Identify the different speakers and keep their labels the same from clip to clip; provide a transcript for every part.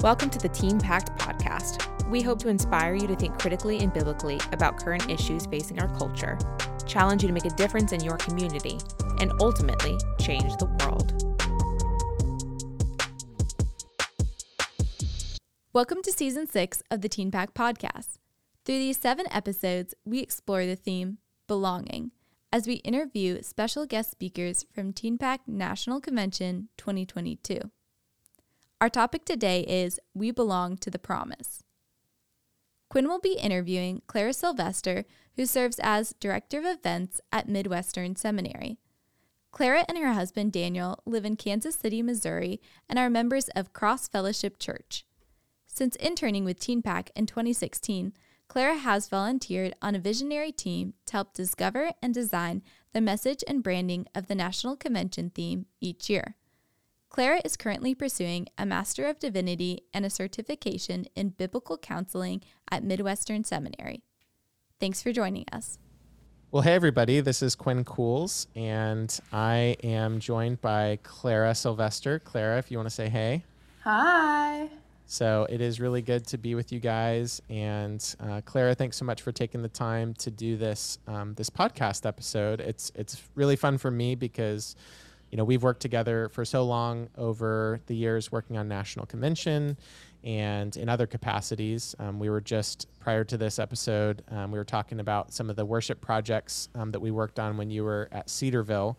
Speaker 1: Welcome to the Teen Pact podcast. We hope to inspire you to think critically and biblically about current issues facing our culture, challenge you to make a difference in your community, and ultimately change the world.
Speaker 2: Welcome to season six of the Teen Pact podcast. Through these seven episodes, we explore the theme belonging as we interview special guest speakers from Teen Pact National Convention 2022. Our topic today is We Belong to the Promise. Quinn will be interviewing Clara Sylvester, who serves as Director of Events at Midwestern Seminary. Clara and her husband Daniel live in Kansas City, Missouri, and are members of Cross Fellowship Church. Since interning with Teen Pact in 2016, Clara has volunteered on a visionary team to help discover and design the message and branding of the National Convention theme each year. Clara is currently pursuing a Master of Divinity and a certification in Biblical Counseling at Midwestern Seminary. Thanks for joining us.
Speaker 3: Well, hey, everybody, this is Quinn Cools, and I am joined by Clara Sylvester. Clara, if you want to say hey.
Speaker 4: Hi.
Speaker 3: So it is really good to be with you guys. And uh, Clara, thanks so much for taking the time to do this um, this podcast episode. It's it's really fun for me because you know we've worked together for so long over the years, working on national convention and in other capacities. Um, we were just prior to this episode, um, we were talking about some of the worship projects um, that we worked on when you were at Cedarville.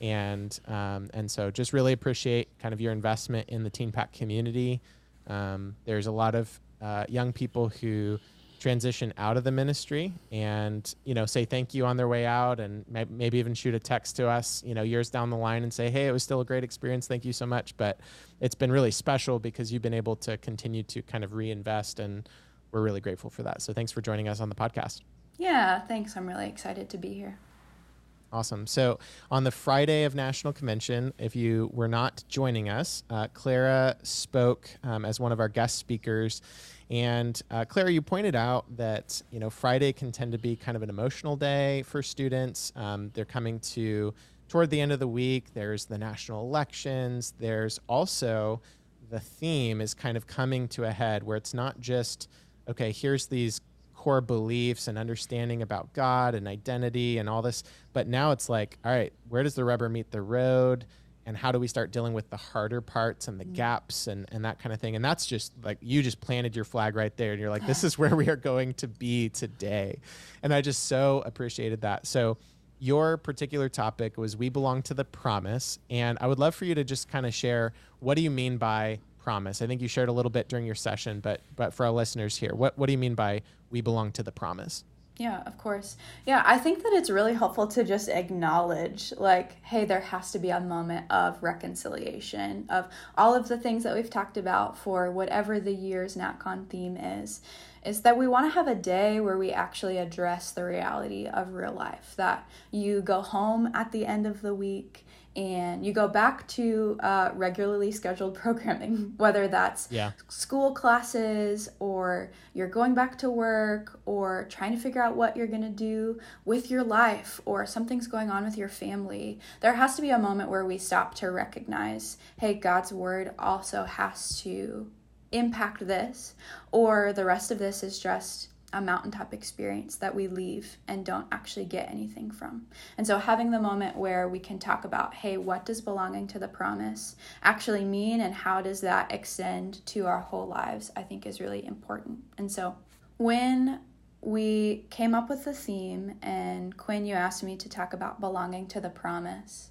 Speaker 3: And um, and so just really appreciate kind of your investment in the Teen Pact community. Um, there's a lot of uh, young people who transition out of the ministry and you know say thank you on their way out and may- maybe even shoot a text to us you know years down the line and say hey it was still a great experience thank you so much but it's been really special because you've been able to continue to kind of reinvest and we're really grateful for that so thanks for joining us on the podcast
Speaker 4: Yeah, thanks. I'm really excited to be here.
Speaker 3: Awesome. So on the Friday of National Convention, if you were not joining us, uh, Clara spoke um, as one of our guest speakers. And uh, Clara, you pointed out that you know Friday can tend to be kind of an emotional day for students. Um, they're coming to toward the end of the week. There's the national elections. There's also the theme is kind of coming to a head where it's not just okay. Here's these core beliefs and understanding about God and identity and all this. But now it's like, all right, where does the rubber meet the road? And how do we start dealing with the harder parts and the mm. gaps and, and that kind of thing? And that's just like you just planted your flag right there. And you're like, this is where we are going to be today. And I just so appreciated that. So, your particular topic was We Belong to the Promise. And I would love for you to just kind of share what do you mean by promise? I think you shared a little bit during your session, but but for our listeners here, what, what do you mean by we belong to the promise?
Speaker 4: Yeah, of course. Yeah, I think that it's really helpful to just acknowledge, like, hey, there has to be a moment of reconciliation of all of the things that we've talked about for whatever the year's NatCon theme is. Is that we want to have a day where we actually address the reality of real life. That you go home at the end of the week and you go back to uh, regularly scheduled programming, whether that's
Speaker 3: Yeah.
Speaker 4: school classes or you're going back to work or trying to figure out what you're going to do with your life or something's going on with your family. There has to be a moment where we stop to recognize hey, God's word also has to impact this, or the rest of this is just a mountaintop experience that we leave and don't actually get anything from. And so having the moment where we can talk about, hey, what does belonging to the promise actually mean and how does that extend to our whole lives, I think is really important. And so when we came up with the theme and Quinn you asked me to talk about belonging to the promise.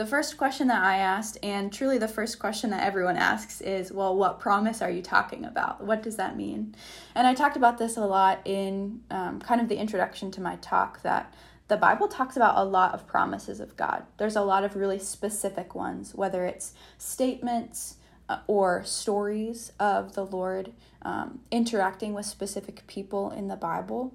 Speaker 4: The first question that I asked, and truly the first question that everyone asks, is well, what promise are you talking about? What does that mean? And I talked about this a lot in um, kind of the introduction to my talk that the Bible talks about a lot of promises of God. There's a lot of really specific ones, whether it's statements uh, or stories of the Lord um, interacting with specific people in the Bible.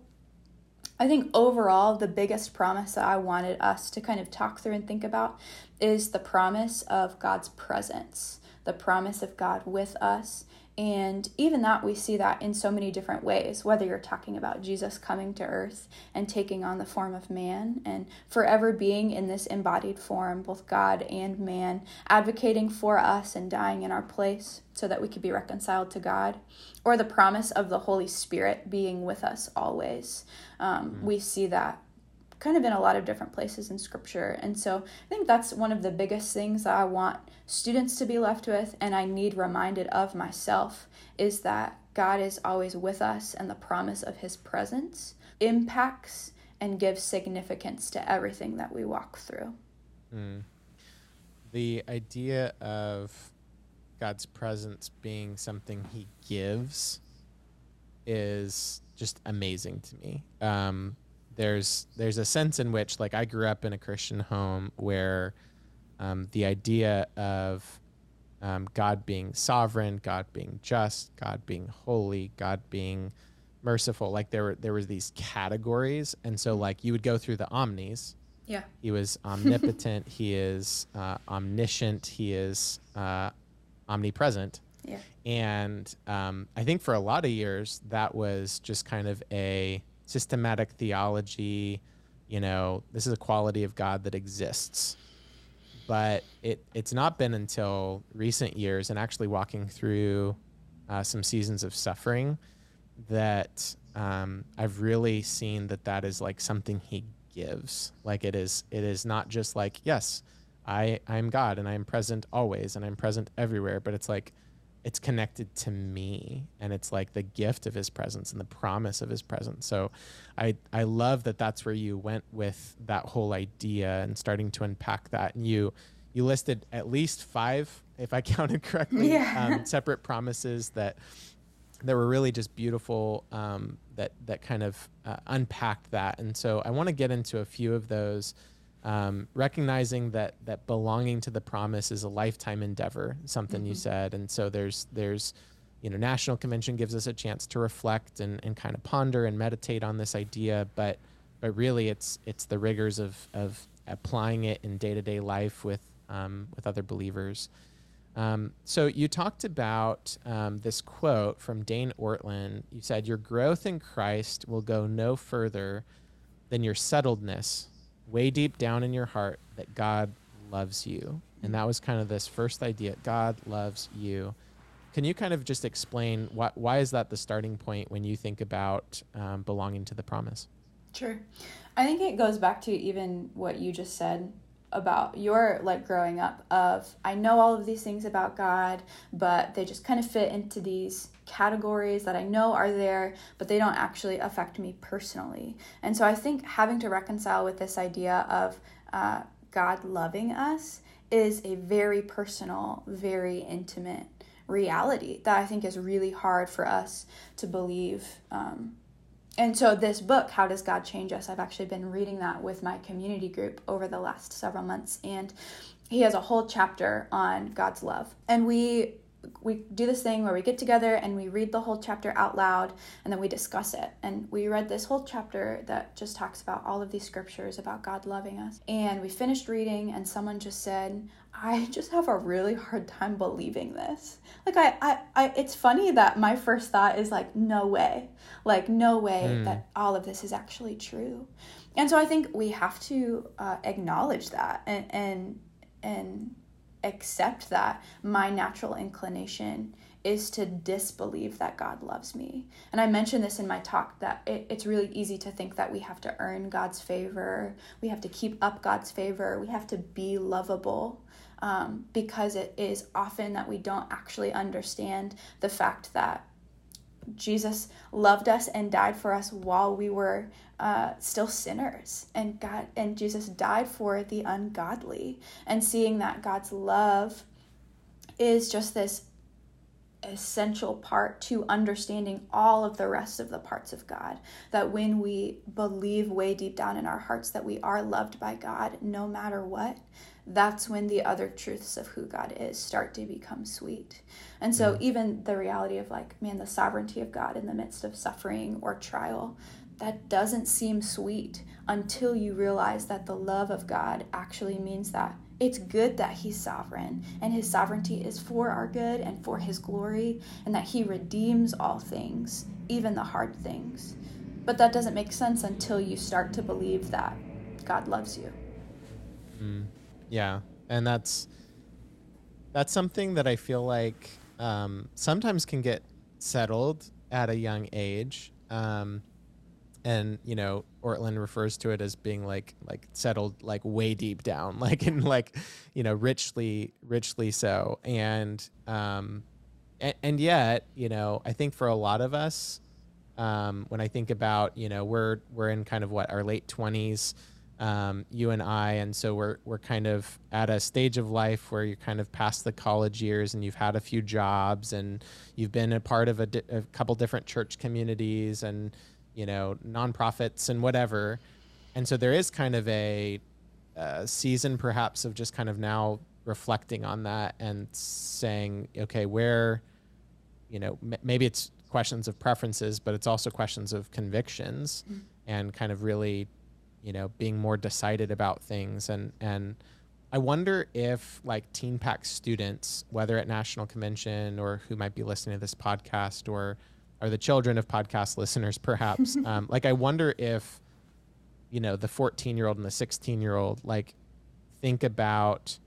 Speaker 4: I think overall, the biggest promise that I wanted us to kind of talk through and think about is the promise of God's presence, the promise of God with us And even that, we see that in so many different ways, whether you're talking about Jesus coming to earth and taking on the form of man and forever being in this embodied form, both God and man, advocating for us and dying in our place so that we could be reconciled to God, or the promise of the Holy Spirit being with us always. Um, mm-hmm. We see that kind of in a lot of different places in scripture. And so I think that's one of the biggest things that I want students to be left with and I need reminded of myself is that God is always with us and the promise of his presence impacts and gives significance to everything that we walk through. Mm.
Speaker 3: The idea of God's presence being something he gives is just amazing to me. Um, there's there's a sense in which like I grew up in a Christian home where um, the idea of um, God being sovereign, God being just, God being holy, God being merciful, like there were there was these categories, and so like you would go through the omnis.
Speaker 4: Yeah.
Speaker 3: He was omnipotent. he is uh, omniscient. He is uh, omnipresent.
Speaker 4: Yeah.
Speaker 3: And um, I think for a lot of years that was just kind of a systematic theology. You know, this is a quality of God that exists. But it, it's not been until recent years and actually walking through uh, some seasons of suffering that um, I've really seen that that is like something He gives. Like it is, it is not just like yes, I I'm God and I'm present always and I'm present everywhere, but it's like it's connected to me and it's like the gift of his presence and the promise of his presence. So i i love that that's where you went with that whole idea and starting to unpack that. And you you listed at least five if i counted correctly
Speaker 4: yeah.
Speaker 3: um, separate promises that that were really just beautiful um, that that kind of uh, unpacked that. And so i want to get into a few of those um, recognizing that that belonging to the promise is a lifetime endeavor, something mm-hmm. you said, and so there's there's you know national convention gives us a chance to reflect and, and kind of ponder and meditate on this idea, but but really it's it's the rigors of of applying it in day to day life with um, with other believers. Um, so you talked about um, this quote from Dane Ortlund. You said your growth in Christ will go no further than your settledness way deep down in your heart that God loves you. And that was kind of this first idea God loves you. Can you kind of just explain why, why is that the starting point when you think about um, belonging to the promise?
Speaker 4: Sure. I think it goes back to even what you just said about your like growing up of I know all of these things about God, but they just kind of fit into these categories that I know are there, but they don't actually affect me personally. And so I think having to reconcile with this idea of uh, God loving us is a very personal, very intimate reality that I think is really hard for us to believe. Um, and so this book how does god change us i've actually been reading that with my community group over the last several months and he has a whole chapter on god's love and we we do this thing where we get together and we read the whole chapter out loud and then we discuss it. And we read this whole chapter that just talks about all of these scriptures about God loving us. And we finished reading and someone just said, I just have a really hard time believing this. Like I, I, I it's funny that my first thought is like, no way. Like no way mm. that all of this is actually true. And so I think we have to uh, acknowledge that and and and accept that my natural inclination is to disbelieve that God loves me. And I mentioned this in my talk that it, it's really easy to think that we have to earn God's favor, we have to keep up God's favor, we have to be lovable. Um, because it is often that we don't actually understand the fact that Jesus loved us and died for us while we were uh, still sinners, and God and Jesus died for the ungodly. And seeing that God's love is just this essential part to understanding all of the rest of the parts of God. That when we believe way deep down in our hearts that we are loved by God no matter what, that's when the other truths of who God is start to become sweet. And so, mm. even the reality of, like, man, the sovereignty of God in the midst of suffering or trial, that doesn't seem sweet until you realize that the love of God actually means that It's good that He's sovereign, and His sovereignty is for our good and for His glory, and that He redeems all things, even the hard things. But that doesn't make sense until you start to believe that God loves you.
Speaker 3: Mm, yeah, and that's that's something that I feel like um, sometimes can get settled at a young age. Um, and you know Ortlund refers to it as being like like settled like way deep down like in like you know richly richly so and um and, and yet you know I think for a lot of us um when I think about you know we're we're in kind of what our late 20s um, you and I, and so we're we're kind of at a stage of life where you're kind of past the college years, and you've had a few jobs, and you've been a part of a, di- a couple different church communities, and you know, nonprofits and whatever. And so there is kind of a, a season perhaps of just kind of now reflecting on that and saying, okay, where, you know, m- maybe it's questions of preferences, but it's also questions of convictions mm-hmm. and kind of really, you know, being more decided about things. And, and I wonder if like Teen Pact students, whether at National Convention or who might be listening to this podcast or, are the children of podcast listeners, perhaps. um, like, I wonder if, you know, the 14 year old and the 16 year old, like, think about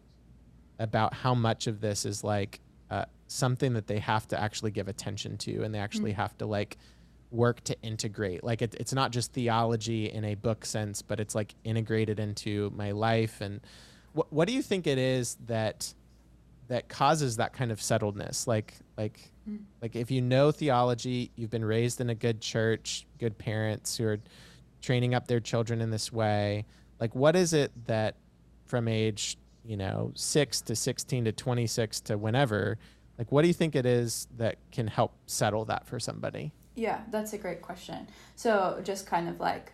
Speaker 3: about how much of this is like uh, something that they have to actually give attention to, and they actually mm-hmm. have to like work to integrate. Like, it, it's not just theology in a book sense, but it's like integrated into my life. And what what do you think it is that that causes that kind of settledness? Like, like Mm. Like if you know theology, you've been raised in a good church, good parents who are training up their children in this way. Like what is it that from age, you know, 6 to 16 to 26 to whenever, like what do you think it is that can help settle that for somebody?
Speaker 4: Yeah, that's a great question. So just kind of like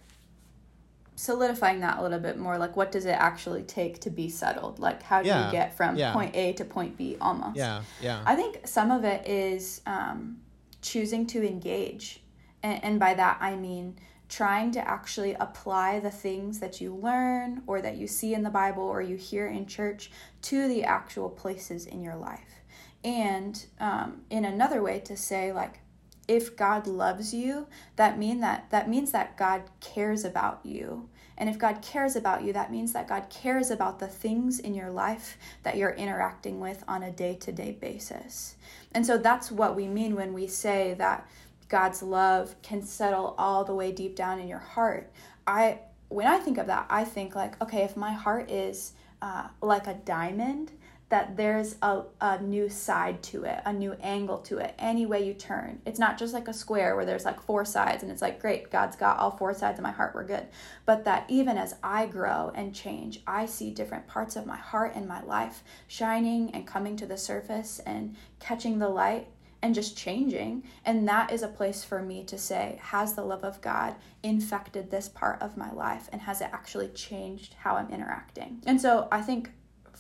Speaker 4: solidifying that a little bit more like what does it actually take to be settled like how do yeah. you get from yeah. point a to point b almost
Speaker 3: yeah yeah
Speaker 4: i think some of it is um, choosing to engage and, and by that i mean trying to actually apply the things that you learn or that you see in the bible or you hear in church to the actual places in your life and um, in another way to say like if God loves you, that mean that that means that God cares about you. And if God cares about you, that means that God cares about the things in your life that you're interacting with on a day-to-day basis. And so that's what we mean when we say that God's love can settle all the way deep down in your heart. I when I think of that, I think like, okay, if my heart is uh, like a diamond, that there's a, a new side to it, a new angle to it, any way you turn. It's not just like a square where there's like four sides and it's like, great, God's got all four sides of my heart, we're good. But that even as I grow and change, I see different parts of my heart and my life shining and coming to the surface and catching the light and just changing. And that is a place for me to say, has the love of God infected this part of my life? And has it actually changed how I'm interacting? And so I think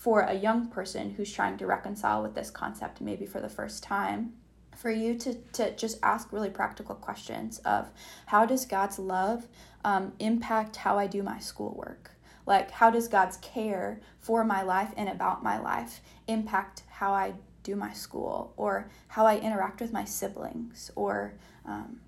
Speaker 4: for a young person who's trying to reconcile with this concept maybe for the first time for you to, to just ask really practical questions of how does god's love um, impact how i do my schoolwork? Like how does god's care for my life and about my life impact how i do my school or how i interact with my siblings or um,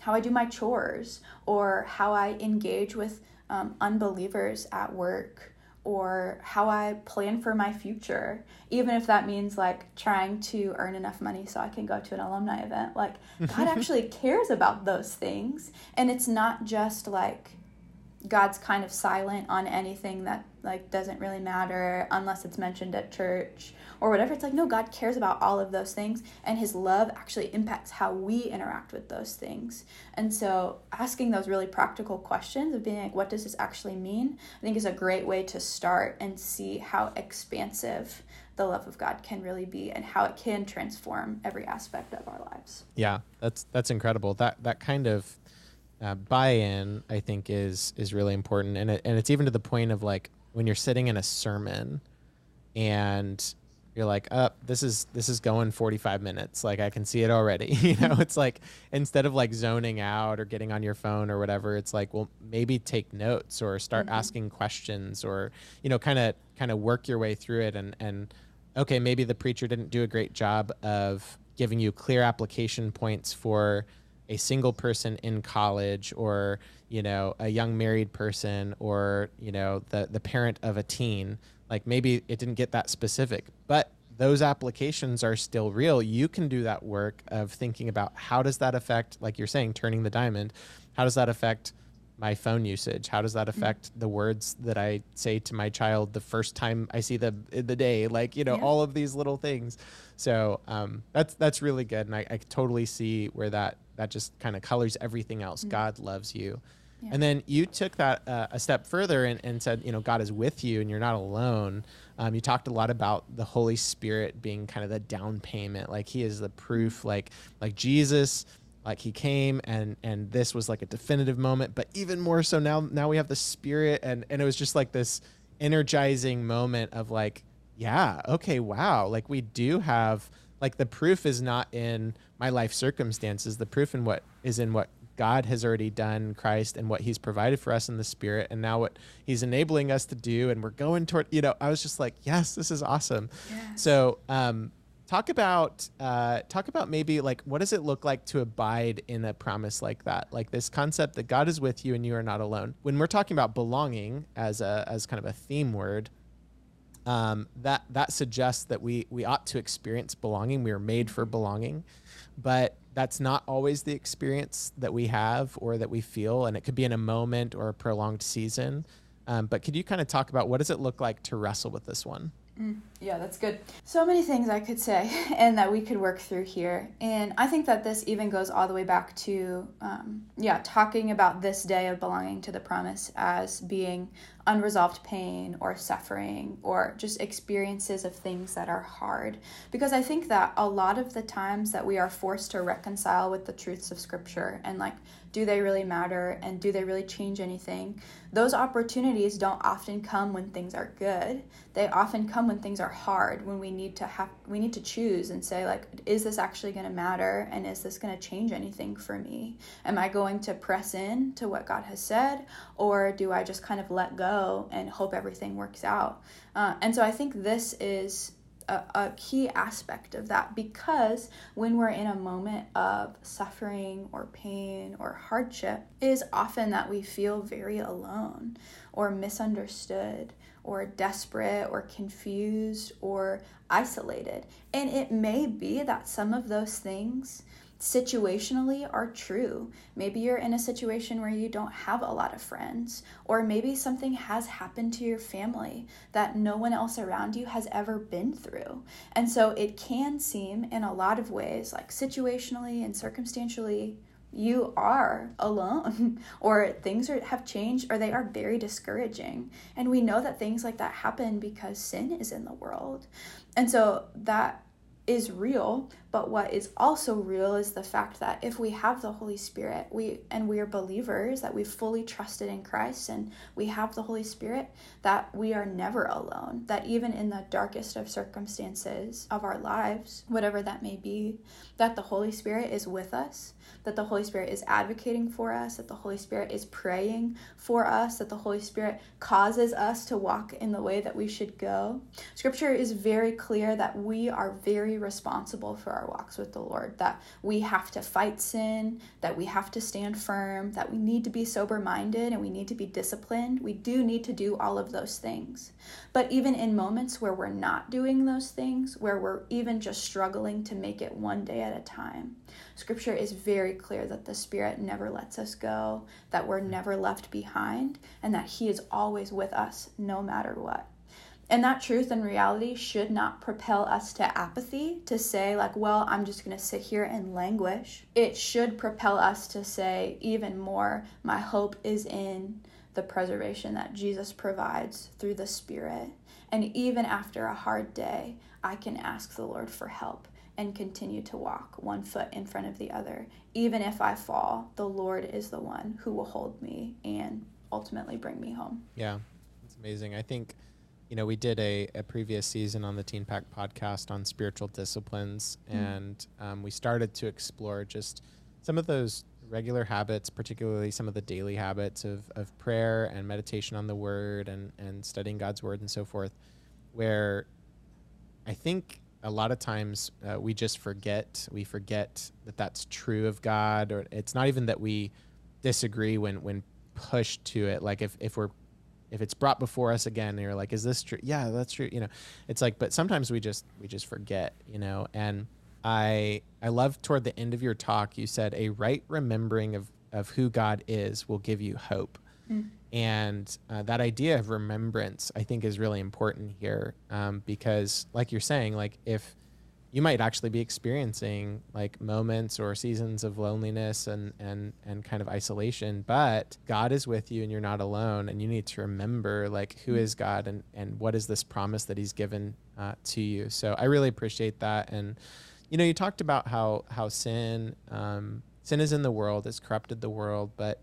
Speaker 4: how i do my chores or how i engage with um, unbelievers at work or how I plan for my future, even if that means like trying to earn enough money so I can go to an alumni event. Like, God actually cares about those things. And it's not just like God's kind of silent on anything that like doesn't really matter unless it's mentioned at church or whatever. It's like no, God cares about all of those things and his love actually impacts how we interact with those things. And so asking those really practical questions of being like what does this actually mean? I think is a great way to start and see how expansive the love of God can really be and how it can transform every aspect of our lives.
Speaker 3: Yeah, that's that's incredible. That that kind of uh, buy-in I think is is really important, and it, and it's even to the point of like when you're sitting in a sermon, and you're like, up, oh, this is this is going 45 minutes. Like I can see it already. you know, it's like instead of like zoning out or getting on your phone or whatever, it's like, well, maybe take notes or start mm-hmm. asking questions or you know, kind of kind of work your way through it and and okay, maybe the preacher didn't do a great job of giving you clear application points for a single person in college or you know a young married person or you know the the parent of a teen like maybe it didn't get that specific, but those applications are still real. You can do that work of thinking about how does that affect, like you're saying, turning the diamond. How does that affect my phone usage? How does that mm-hmm. affect mm-hmm. the words that I say to my child the first time I see them in the day? Like you know, yeah. all of these little things. So um, that's that's really good, and I, I totally see where that that just kind of colors everything else. Mm-hmm. God loves you. And then you took that uh, a step further and, and said, you know, God is with you and you're not alone. Um, you talked a lot about the Holy Spirit being kind of the down payment, like He is the proof, like like Jesus, like He came and and this was like a definitive moment. But even more so now, now we have the Spirit, and and it was just like this energizing moment of like, yeah, okay, wow, like we do have like the proof is not in my life circumstances. The proof in what is in what God has already done Christ and what he's provided for us in the spirit and now what he's enabling us to do and we're going toward you know I was just like yes this is awesome. Yes. so um, talk about uh, talk about maybe like what does it look like to abide in a promise like that? Like this concept that God is with you and you are not alone. When we're talking about belonging as a as kind of a theme word um, that that suggests that we we ought to experience belonging. We are made for belonging. But that's not always the experience that we have or that we feel, and it could be in a moment or a prolonged season. Um, but could you kind of talk about what does it look like to wrestle with this one?
Speaker 4: Mm, yeah, that's good. So many things I could say and that we could work through here. And I think that this even goes all the way back to, um, yeah, talking about this day of belonging to the promise as being unresolved pain or suffering or just experiences of things that are hard. Because I think that a lot of the times that we are forced to reconcile with the truths of Scripture and like, do they really matter and do they really change anything? Those opportunities don't often come when things are good. They often come when things are hard, when we need to have we need to choose and say like is this actually going to matter and is this going to change anything for me? Am I going to press in to what God has said or do I just kind of let go and hope everything works out? Uh, and so I think this is a, a, key aspect of that because when we're in a moment of suffering or pain or hardship is often that we feel very alone or misunderstood or desperate or confused or isolated. And it may be that some of those things situationally are true. Maybe you're in a situation where you don't have a lot of friends, or maybe something has happened to your family that no one else around you has ever been through. And so it can seem, in a lot of ways, like situationally and circumstantially, you are alone or things are, have changed or they are very discouraging and we know that things like that happen because sin is in the world and so that is real, but what is also real is the fact that if we have the Holy Spirit, we and we are believers that we've fully trusted in Christ and we have the Holy Spirit, that we are never alone. That even in the darkest of circumstances of our lives, whatever that may be, that the Holy Spirit is with us that the Holy Spirit is advocating for us, that the Holy Spirit is praying for us, that the Holy Spirit causes us to walk in the way that we should go. Scripture is very clear that we are very responsible for our walks with the Lord, that we have to fight sin, that we have to stand firm, that we need to be sober minded and we need to be disciplined. We do need to do all of those things. But even in moments where we're not doing those things, where we're even just struggling to make it one day at a time, Scripture is very clear that the Spirit never lets us go, that we're never left behind, and that He is always with us no matter what. And that truth and reality should not propel us to apathy, to say, like, well, I'm just going to sit here and languish. It should propel us to say, even more, my hope is in the preservation that Jesus provides through the Spirit. And even after a hard day, I can ask the Lord for help and continue to walk one foot in front of the other. Even if I fall, the Lord is the one who will hold me and ultimately bring me home.
Speaker 3: Yeah, it's amazing. I think, you know, we did a, a previous season on the Teen Pact podcast on spiritual disciplines, mm. and um, we started to explore just some of those regular habits, particularly some of the daily habits of, of prayer and meditation on the word and, and studying God's word and so forth, where I think a lot of times uh, we just forget, we forget that that's true of God, or it's not even that we disagree when, when pushed to it. Like if, if we're if it's brought before us again you're like is this true? Yeah that's true you know. It's like but sometimes we just we just forget you know and i i love toward the end of your talk you said a right remembering of of who god is will give you hope. Mm. and uh, that idea of remembrance i think is really important here um, because like you're saying like if you might actually be experiencing like moments or seasons of loneliness and and and kind of isolation but god is with you and you're not alone and you need to remember like who is god and and what is this promise that he's given uh, to you. So i really appreciate that and you know you talked about how how sin um, sin is in the world it's corrupted the world but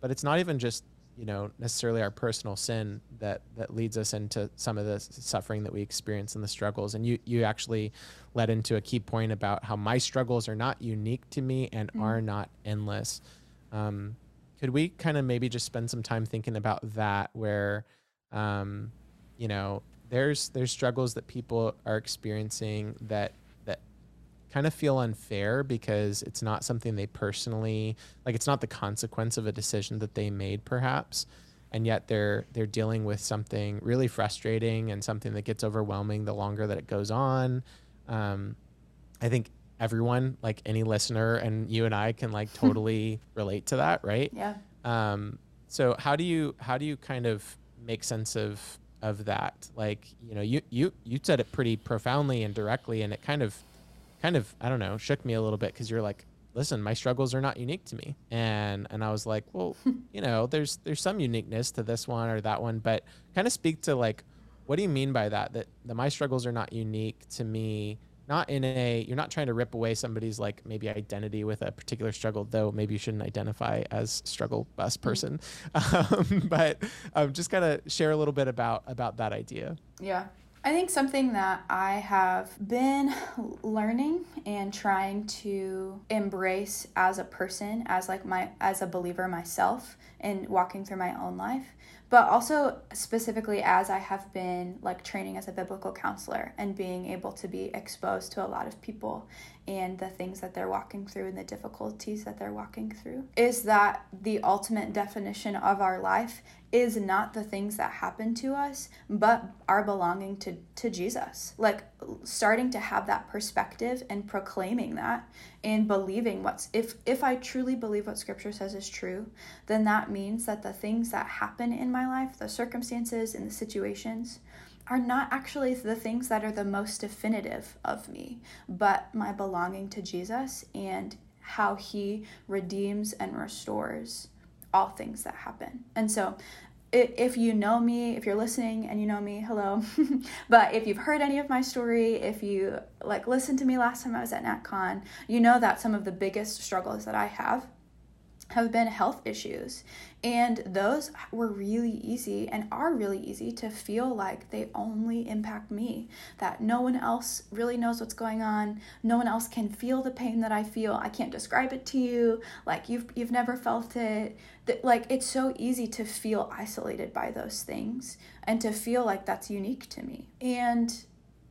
Speaker 3: but it's not even just you know necessarily our personal sin that that leads us into some of the suffering that we experience and the struggles and you you actually led into a key point about how my struggles are not unique to me and mm. are not endless um, could we kind of maybe just spend some time thinking about that where um, you know there's there's struggles that people are experiencing that kind of feel unfair because it's not something they personally like it's not the consequence of a decision that they made perhaps. And yet they're they're dealing with something really frustrating and something that gets overwhelming the longer that it goes on. Um, i think everyone like any listener and you and i can like totally relate to that right?
Speaker 4: Yeah.
Speaker 3: Um, so how do you how do you kind of make sense of of that? Like you know you you you said it pretty profoundly and directly and it kind of kind of I don't know shook me a little bit because you're like, listen, my struggles are not unique to me, and and I was like, well, you know, there's there's some uniqueness to this one or that one, but kind of speak to like, what do you mean by that? That that my struggles are not unique to me. Not in a, you're not trying to rip away somebody's like maybe identity with a particular struggle, though maybe you shouldn't identify as struggle bus mm-hmm. person. Mm-hmm. Um, but um, just kind of share a little bit about about that idea.
Speaker 4: Yeah, I think something that I have been learning and trying to embrace as a person, as like my as a believer myself and walking through my own life, but also specifically as I have been like training as a biblical counselor and being able to be exposed to a lot of people and the things that they're walking through and the difficulties that they're walking through is that the ultimate definition of our life is not the things that happen to us but our belonging to to Jesus like starting to have that perspective and proclaiming that and believing what's if if I truly believe what scripture says is true then that means that the things that happen in my life the circumstances and the situations are not actually the things that are the most definitive of me, but my belonging to Jesus and how he redeems and restores all things that happen. And so, if you know me, if you're listening and you know me, hello. but if you've heard any of my story, if you like listened to me last time I was at NatCon, you know that some of the biggest struggles that I have have been health issues. And those were really easy and are really easy to feel like they only impact me, that no one else really knows what's going on. No one else can feel the pain that I feel. I can't describe it to you. Like you've you've never felt it. That like it's so easy to feel isolated by those things and to feel like that's unique to me. And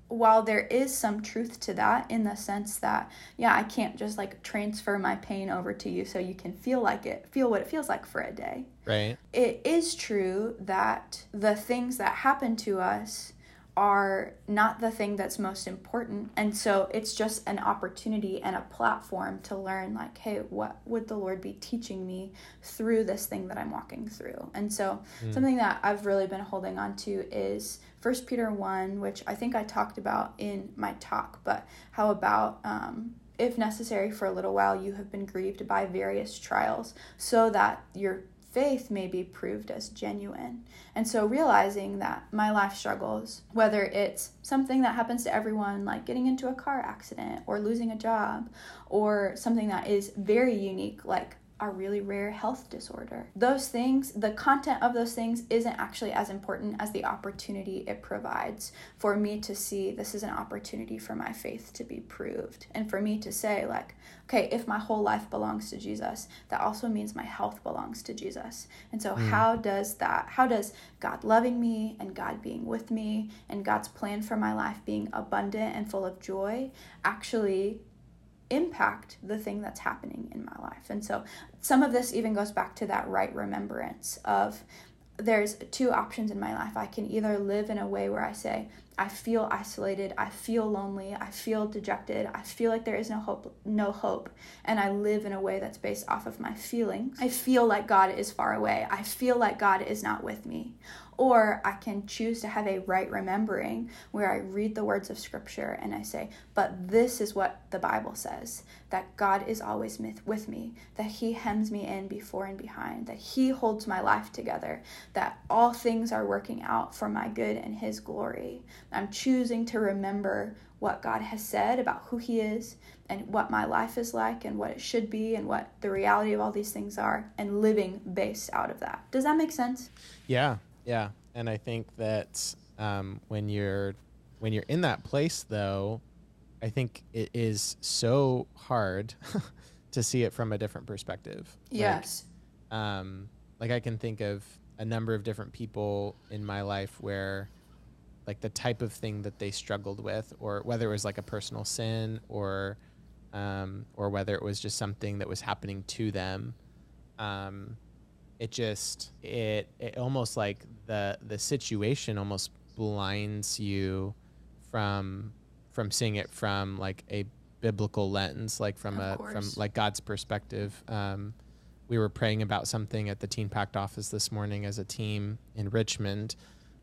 Speaker 4: while there is some truth to that in the sense that yeah i can't just like transfer my pain over to you so you can feel like it feel what it feels like for a day
Speaker 3: right
Speaker 4: it is true that the things that happen to us are not the thing that's most important. And so it's just an opportunity and a platform to learn, like, hey, what would the Lord be teaching me through this thing that I'm walking through? And so mm. something that I've really been holding on to is First Peter 1, which I think I talked about in my talk, but how about um, if necessary for a little while you have been grieved by various trials so that your faith may be proved as genuine. And so realizing that my life struggles, whether it's something that happens to everyone, like getting into a car accident or losing a job, or something that is very unique, like a really rare health disorder. Those things, the content of those things isn't actually as important as the opportunity it provides for me to see this is an opportunity for my faith to be proved. And for me to say, like, okay, if my whole life belongs to Jesus, that also means my health belongs to Jesus. And so, mm. how does that, how does God loving me and God being with me and God's plan for my life being abundant and full of joy actually impact the thing that's happening in my life. And so some of this even goes back to that right remembrance of there's two options in my life. I can either live in a way where I say, I feel isolated, I feel lonely, I feel dejected, I feel like there is no hope, no hope, and I live in a way that's based off of my feelings. I feel like God is far away. I feel like God is not with me. Or I can choose to have a right remembering where I read the words of Scripture and I say, But this is what the Bible says that God is always with me, that He hems me in before and behind, that He holds my life together, that all things are working out for my good and His glory. I'm choosing to remember what God has said about who He is and what my life is like and what it should be and what the reality of all these things are and living based out of that. Does that make sense?
Speaker 3: Yeah, yeah, and I think that um, when you're when you're in that place, though, I think it is so hard to see it from a different perspective.
Speaker 4: Yes.
Speaker 3: Like, um, like I can think of a number of different people in my life where like the type of thing that they struggled with or whether it was like a personal sin or um, or whether it was just something that was happening to them um, it just it it almost like the the situation almost blinds you from from seeing it from like a biblical lens like from of a course. from like God's perspective. Um, we were praying about something at the Teen Pact office this morning as a team in Richmond.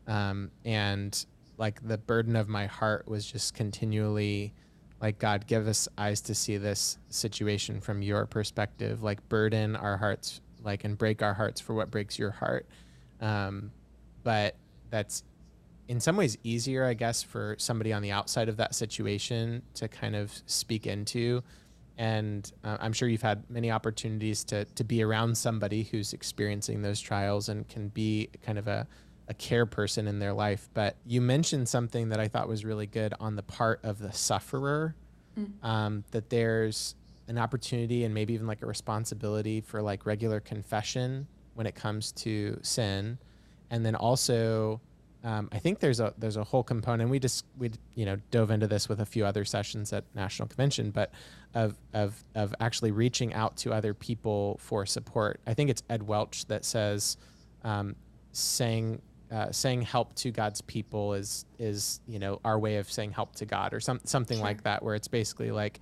Speaker 3: Um, and like the burden of my heart was just continually like God give us eyes to see this situation from your perspective. Like burden our hearts like and break our hearts for what breaks your heart. Um, but that's in some ways easier, I guess, for somebody on the outside of that situation to kind of speak into. And uh, I'm sure you've had many opportunities to to be around somebody who's experiencing those trials and can be kind of a a care person in their life. But you mentioned something that I thought was really good on the part of the sufferer. Mm. Um, that there's an opportunity and maybe even like a responsibility for like regular confession when it comes to sin and then also um, I think there's a there's a whole component. We just we you know dove into this with a few other sessions at National Convention, but of of of actually reaching out to other people for support. I think it's Ed Welch that says um, saying uh, saying help to God's people is is you know our way of saying help to God or some something sure. like that, where it's basically like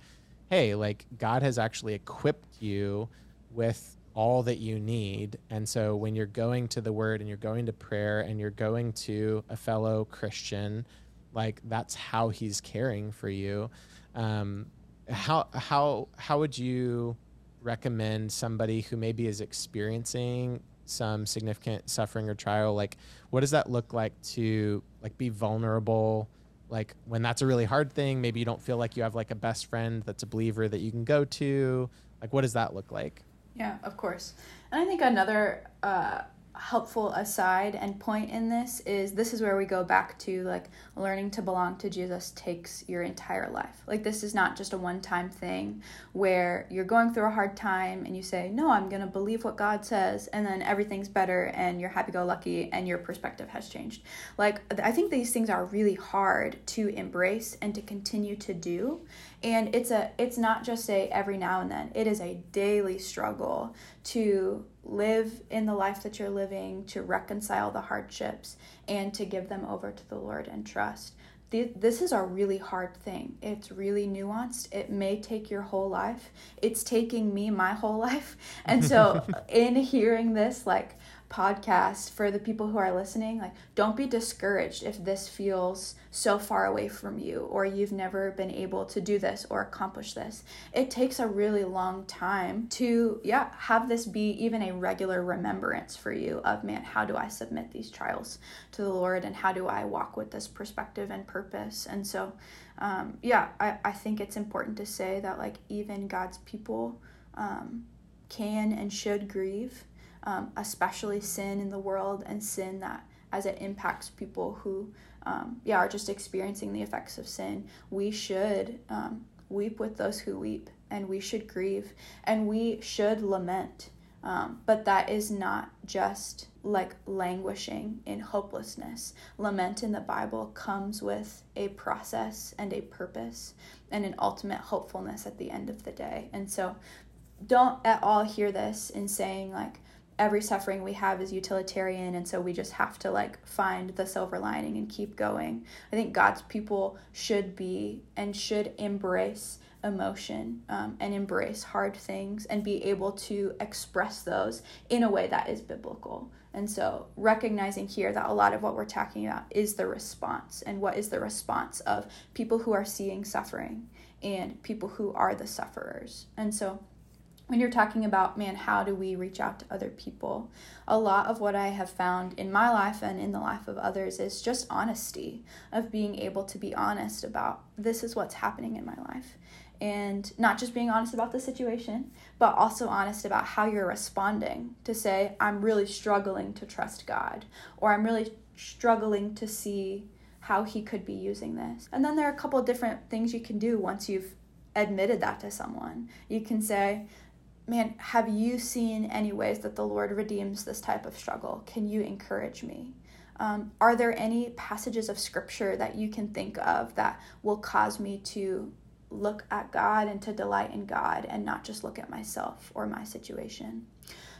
Speaker 3: hey, like God has actually equipped you with all that you need. And so when you're going to the word and you're going to prayer and you're going to a fellow Christian, like that's how he's caring for you. Um, how, how, how would you recommend somebody who maybe is experiencing some significant suffering or trial? Like, what does that look like to like be vulnerable? Like when that's a really hard thing maybe you don't feel like you have like a best friend that's a believer that you can go to. Like what does that look like?
Speaker 4: Yeah of course. And i think another uh, helpful aside and point in this is this is where we go back to like learning to belong to Jesus takes your entire life. Like this is not just a one-time thing where you're going through a hard time and you say, "No, I'm going to believe what God says," and then everything's better and you're happy-go-lucky and your perspective has changed. Like I think these things are really hard to embrace and to continue to do, and it's a it's not just a every now and then. It is a daily struggle to live in the life that you're living, to reconcile the hardships, and to give them over to the Lord and trust. This is a really hard thing. It's really nuanced. It may take your whole life. It's taking me my whole life. And so, in hearing this, like, podcast for the people who are listening like don't be discouraged if this feels so far away from you or you've never been able to do this or accomplish this. It takes a really long time to yeah have this be even a regular remembrance for you of man how do i submit these trials to the lord and how do i walk with this perspective and purpose? And so um, yeah I, I think it's important to say that like even god's people um, can and should grieve, um, especially sin in the world and sin that as it impacts people who um, yeah are just experiencing the effects of sin we should um, weep with those who weep and we should grieve and we should lament um, but that is not just like languishing in hopelessness. Lament in the Bible comes with a process and a purpose and an ultimate hopefulness at the end of the day. And so don't at all hear this in saying, like, every suffering we have is utilitarian and so we just have to like find the silver lining and keep going. I think God's people should be and should embrace emotion um, and embrace hard things and be able to express those in a way that is biblical. And so, recognizing here that a lot of what we're talking about is the response and what is the response of people who are seeing suffering and people who are the sufferers. And so, when you're talking about, man, how do we reach out to other people? A lot of what I have found in my life and in the life of others is just honesty, of being able to be honest about this is what's happening in my life and not just being honest about the situation, but also honest about how you're responding to say, I'm really struggling to trust God, or I'm really struggling to see how He could be using this. And then there are a couple different things you can do once you've admitted that to someone. You can say, Man, have you seen any ways that the Lord redeems this type of struggle? Can you encourage me? Um, are there any passages of scripture that you can think of that will cause me to look at God and to delight in God and not just look at myself or my situation.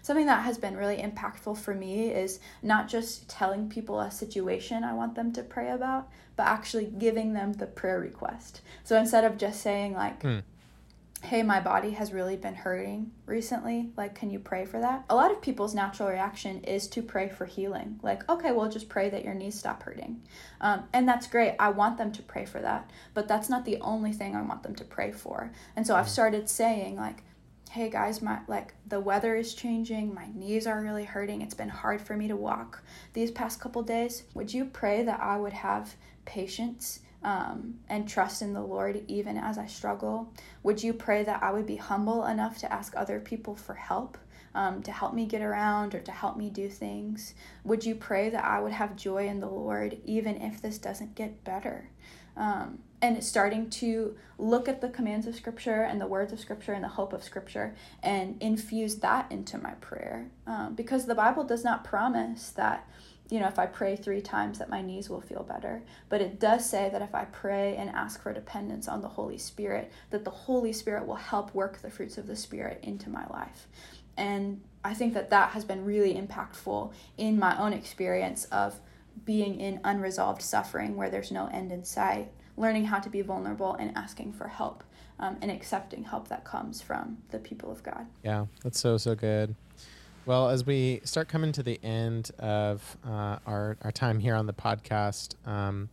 Speaker 4: Something that has been really impactful for me is not just telling people a situation I want them to pray about, but actually giving them the prayer request. So instead of just saying, like, mm hey, my body has really been hurting recently. Like, can you pray for that? A lot of people's natural reaction is to pray for healing. Like, okay, well, just pray that your knees stop hurting. Um, and that's great. I want them to pray for that. But that's not the only thing I want them to pray for. And so I've mm. started saying, like, hey guys my like the weather is changing my knees are really hurting it's been hard for me to walk these past couple days would you pray that i would have patience um, and trust in the Lord even as I struggle? Would you pray that I would be humble enough to ask other people for help? Um, to help me get around or to help me do things? Would you pray that I would have joy in the Lord even if this doesn't get better? Um, and starting to look at the commands of Scripture and the words of Scripture and the hope of Scripture and infuse that into my prayer. Um, because the Bible does not promise that you know, if I pray three times, that my knees will feel better. But it does say that if I pray and ask for dependence on the Holy Spirit, that the Holy Spirit will help work the fruits of the Spirit into my life. And I think that that has been really impactful in my own experience of being in unresolved suffering where there's no end in sight, learning how to be vulnerable and asking for help um, and accepting help that comes from the people of God.
Speaker 3: Yeah, that's so, so good. Well, as we start coming to the end of uh, our, our time here on the podcast, um,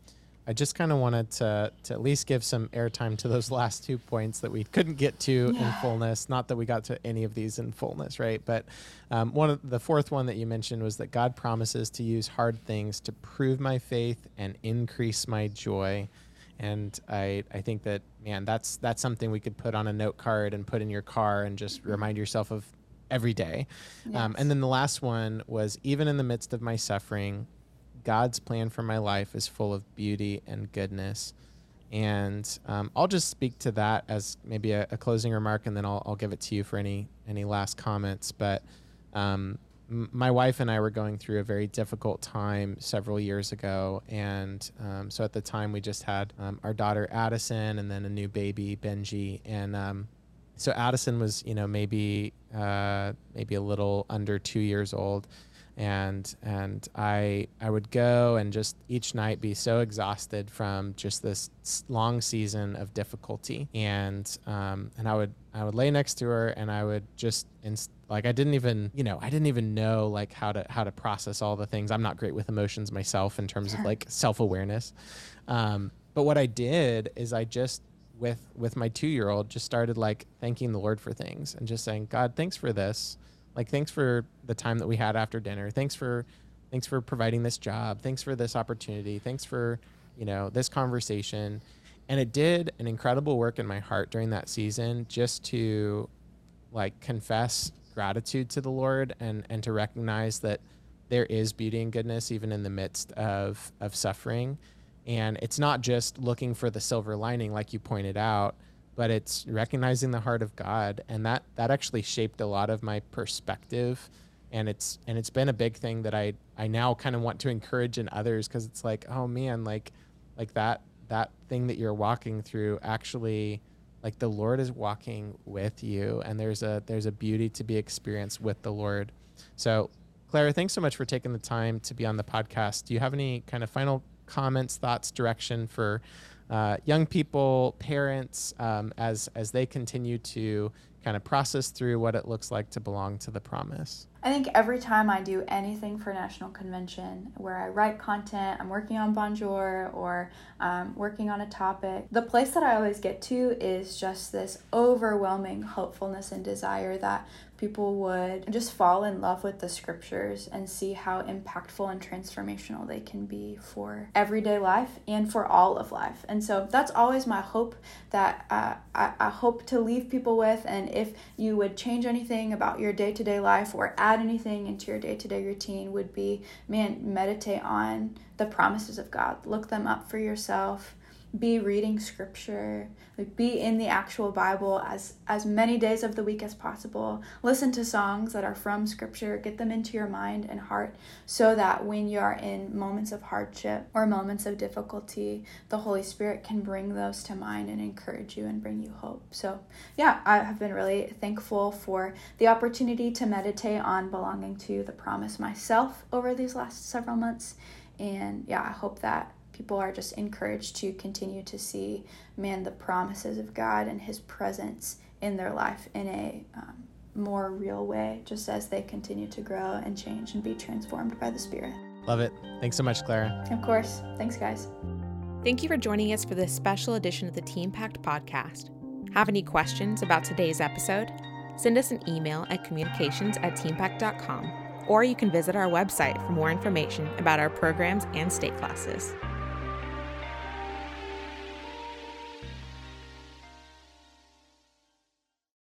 Speaker 3: I just kind of wanted to, to at least give some airtime to those last two points that we couldn't get to yeah. in fullness. Not that we got to any of these in fullness, right? But um, one of the fourth one that you mentioned was that God promises to use hard things to prove my faith and increase my joy. And I, I think that man, that's that's something we could put on a note card and put in your car and just mm-hmm. remind yourself of every day. Yes. Um, and then the last one was even in the midst of my suffering, God's plan for my life is full of beauty and goodness. And um, I'll just speak to that as maybe a, a, closing remark, and then I'll, I'll give it to you for any any last comments. But um, m- my wife and I were going through a very difficult time several years ago, and um, so at the time we just had um, our daughter Addison, and then a new baby Benji, and um, so Addison was, you know, maybe uh, maybe a little under two years old, and and I I would go and just each night be so exhausted from just this long season of difficulty, and um, and I would I would lay next to her and I would just inst- like I didn't even you know I didn't even know like how to how to process all the things. I'm not great with emotions myself in terms of like self awareness, um, but what I did is I just with with my two year old just started like thanking the Lord for things and just saying, God, thanks for this. Like thanks for the time that we had after dinner. Thanks for thanks for providing this job. Thanks for this opportunity. Thanks for, you know, this conversation. And it did an incredible work in my heart during that season just to like confess gratitude to the Lord and and to recognize that there is beauty and goodness even in the midst of of suffering. And it's not just looking for the silver lining, like you pointed out, but it's recognizing the heart of God, and that that actually shaped a lot of my perspective. And it's and it's been a big thing that I I now kind of want to encourage in others because it's like oh man like like that that thing that you're walking through actually like the Lord is walking with you and there's a there's a beauty to be experienced with the Lord. So Clara, thanks so much for taking the time to be on the podcast. Do you have any kind of final comments, thoughts, direction for uh, young people, parents, um, as as they continue to kind of process through what it looks like to belong to the promise?
Speaker 4: I think every time I do anything for National Convention, where I write content, I'm working on Bonjour or um, working on a topic, the place that I always get to is just this overwhelming hopefulness and desire that people would just fall in love with the scriptures and see how impactful and transformational they can be for everyday life and for all of life. And so that's always my hope that uh, I, I hope to leave people with. And if you would change anything about your day to day life or add anything into your day to day routine, would be man, meditate on the promises of God, look them up for yourself be reading scripture like be in the actual bible as as many days of the week as possible. Listen to songs that are from scripture. Get them into your mind and heart so that when you are in moments of hardship or moments of difficulty the holy spirit can bring those to mind and encourage you and bring you hope. So yeah i have been really thankful for the opportunity to meditate on belonging to the promise myself over these last several months. And yeah i hope that people are just encouraged to continue to see, man, the promises of God and His presence in their life in a um, more real way, just as they continue to grow and change and be transformed by the Spirit.
Speaker 3: Love it. Thanks so much, Clara.
Speaker 4: Of course. Thanks, guys.
Speaker 1: Thank you for joining us for this special edition of the Teen Pact podcast. Have any questions about today's episode? Send us an email at communications at teenpact.com, or you can visit our website for more information about our programs and state classes.